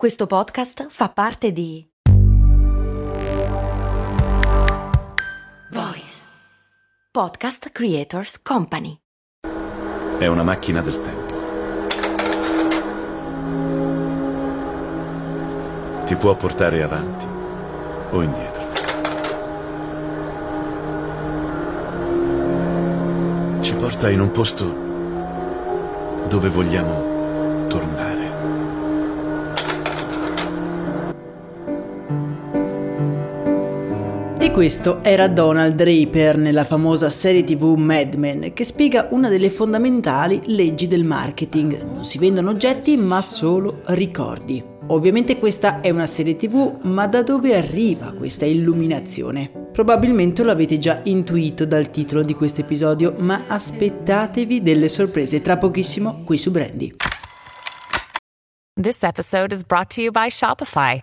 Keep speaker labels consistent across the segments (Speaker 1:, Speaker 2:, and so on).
Speaker 1: Questo podcast fa parte di Voice Podcast Creators Company.
Speaker 2: È una macchina del tempo. Ti può portare avanti o indietro. Ci porta in un posto dove vogliamo
Speaker 3: questo era Donald Draper nella famosa serie tv Mad Men che spiega una delle fondamentali leggi del marketing. Non si vendono oggetti ma solo ricordi. Ovviamente questa è una serie tv, ma da dove arriva questa illuminazione? Probabilmente lo avete già intuito dal titolo di questo episodio, ma aspettatevi delle sorprese tra pochissimo qui su Brandy.
Speaker 4: This episode is brought to you by Shopify.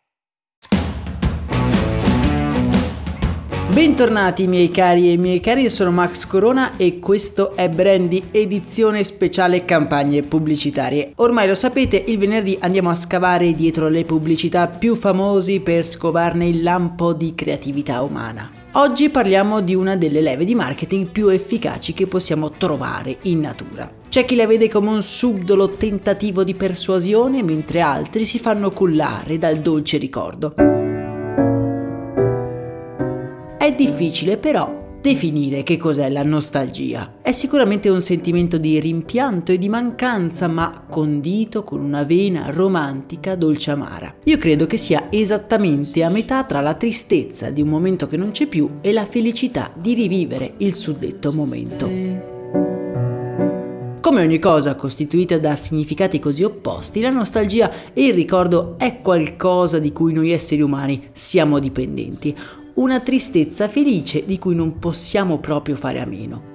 Speaker 3: Bentornati miei cari e miei cari, sono Max Corona e questo è Brandy edizione speciale campagne pubblicitarie. Ormai lo sapete, il venerdì andiamo a scavare dietro le pubblicità più famosi per scovarne il lampo di creatività umana. Oggi parliamo di una delle leve di marketing più efficaci che possiamo trovare in natura. C'è chi la vede come un subdolo tentativo di persuasione, mentre altri si fanno cullare dal dolce ricordo. È difficile però definire che cos'è la nostalgia. È sicuramente un sentimento di rimpianto e di mancanza, ma condito con una vena romantica dolce amara. Io credo che sia esattamente a metà tra la tristezza di un momento che non c'è più e la felicità di rivivere il suddetto momento. Come ogni cosa costituita da significati così opposti, la nostalgia e il ricordo è qualcosa di cui noi esseri umani siamo dipendenti, una tristezza felice di cui non possiamo proprio fare a meno.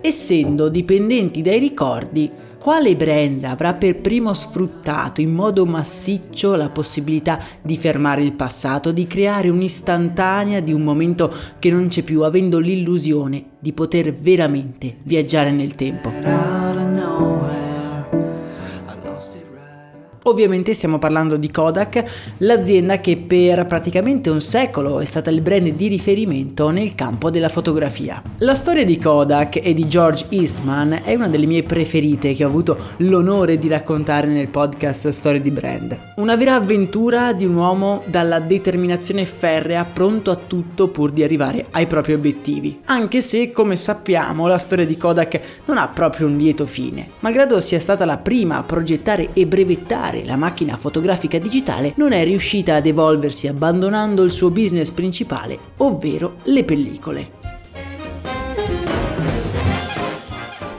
Speaker 3: Essendo dipendenti dai ricordi, quale brand avrà per primo sfruttato in modo massiccio la possibilità di fermare il passato, di creare un'istantanea di un momento che non c'è più, avendo l'illusione di poter veramente viaggiare nel tempo? Ovviamente stiamo parlando di Kodak, l'azienda che per praticamente un secolo è stata il brand di riferimento nel campo della fotografia. La storia di Kodak e di George Eastman è una delle mie preferite che ho avuto l'onore di raccontare nel podcast Storie di Brand. Una vera avventura di un uomo dalla determinazione ferrea, pronto a tutto pur di arrivare ai propri obiettivi. Anche se, come sappiamo, la storia di Kodak non ha proprio un lieto fine. Malgrado sia stata la prima a progettare e brevettare la macchina fotografica digitale non è riuscita ad evolversi abbandonando il suo business principale, ovvero le pellicole.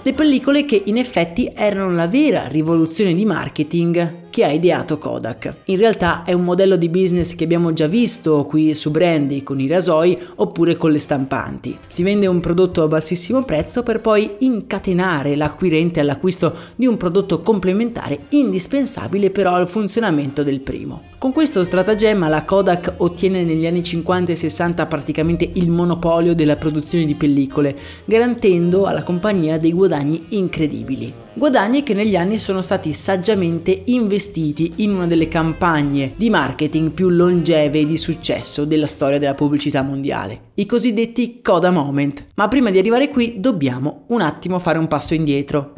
Speaker 3: Le pellicole che in effetti erano la vera rivoluzione di marketing che ha ideato Kodak. In realtà è un modello di business che abbiamo già visto qui su Brandy con i rasoi oppure con le stampanti. Si vende un prodotto a bassissimo prezzo per poi incatenare l'acquirente all'acquisto di un prodotto complementare indispensabile però al funzionamento del primo. Con questo stratagemma la Kodak ottiene negli anni 50 e 60 praticamente il monopolio della produzione di pellicole, garantendo alla compagnia dei guadagni incredibili. Guadagni che negli anni sono stati saggiamente investiti in una delle campagne di marketing più longeve e di successo della storia della pubblicità mondiale, i cosiddetti Coda Moment. Ma prima di arrivare qui dobbiamo un attimo fare un passo indietro.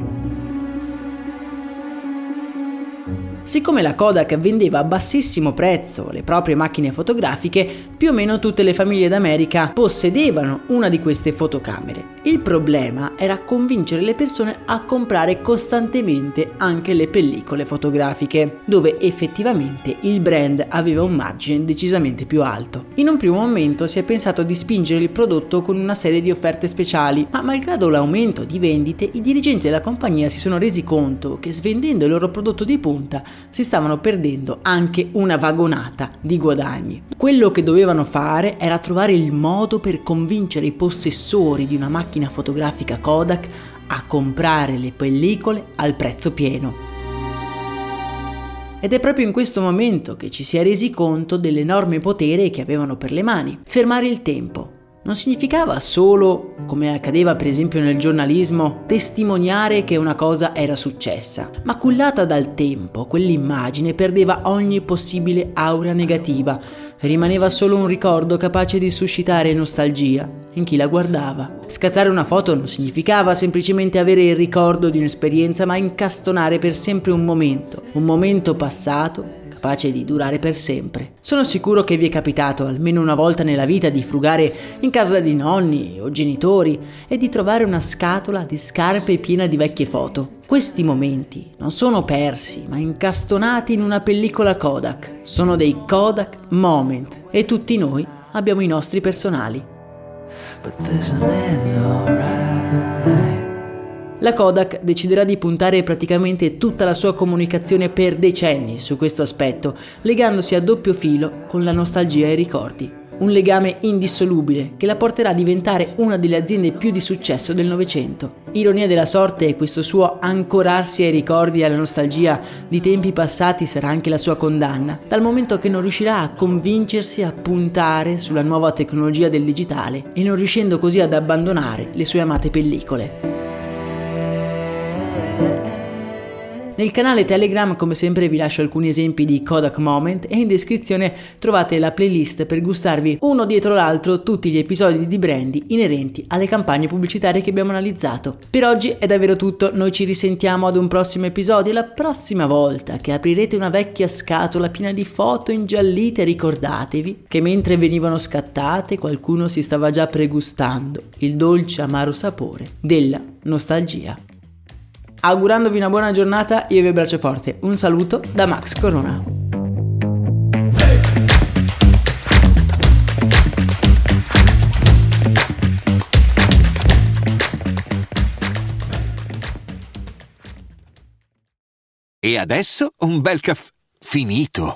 Speaker 3: Siccome la Kodak vendeva a bassissimo prezzo le proprie macchine fotografiche, più o meno tutte le famiglie d'America possedevano una di queste fotocamere. Il problema era convincere le persone a comprare costantemente anche le pellicole fotografiche, dove effettivamente il brand aveva un margine decisamente più alto. In un primo momento si è pensato di spingere il prodotto con una serie di offerte speciali, ma malgrado l'aumento di vendite, i dirigenti della compagnia si sono resi conto che svendendo il loro prodotto di punta si stavano perdendo anche una vagonata di guadagni. Quello che dovevano fare era trovare il modo per convincere i possessori di una macchina fotografica Kodak a comprare le pellicole al prezzo pieno. Ed è proprio in questo momento che ci si è resi conto dell'enorme potere che avevano per le mani. Fermare il tempo, non significava solo, come accadeva per esempio nel giornalismo, testimoniare che una cosa era successa, ma cullata dal tempo, quell'immagine perdeva ogni possibile aura negativa, rimaneva solo un ricordo capace di suscitare nostalgia in chi la guardava. Scattare una foto non significava semplicemente avere il ricordo di un'esperienza, ma incastonare per sempre un momento, un momento passato capace di durare per sempre. Sono sicuro che vi è capitato almeno una volta nella vita di frugare in casa di nonni o genitori e di trovare una scatola di scarpe piena di vecchie foto. Questi momenti non sono persi, ma incastonati in una pellicola Kodak. Sono dei Kodak Moment e tutti noi abbiamo i nostri personali. La Kodak deciderà di puntare praticamente tutta la sua comunicazione per decenni su questo aspetto, legandosi a doppio filo con la nostalgia e i ricordi. Un legame indissolubile che la porterà a diventare una delle aziende più di successo del Novecento. Ironia della sorte, questo suo ancorarsi ai ricordi e alla nostalgia di tempi passati sarà anche la sua condanna, dal momento che non riuscirà a convincersi a puntare sulla nuova tecnologia del digitale e non riuscendo così ad abbandonare le sue amate pellicole. Nel canale Telegram come sempre vi lascio alcuni esempi di Kodak Moment e in descrizione trovate la playlist per gustarvi uno dietro l'altro tutti gli episodi di Brandy inerenti alle campagne pubblicitarie che abbiamo analizzato. Per oggi è davvero tutto, noi ci risentiamo ad un prossimo episodio e la prossima volta che aprirete una vecchia scatola piena di foto ingiallite ricordatevi che mentre venivano scattate qualcuno si stava già pregustando il dolce amaro sapore della nostalgia. Augurandovi una buona giornata, io vi abbraccio forte. Un saluto da Max Corona.
Speaker 5: E adesso un bel caffè finito.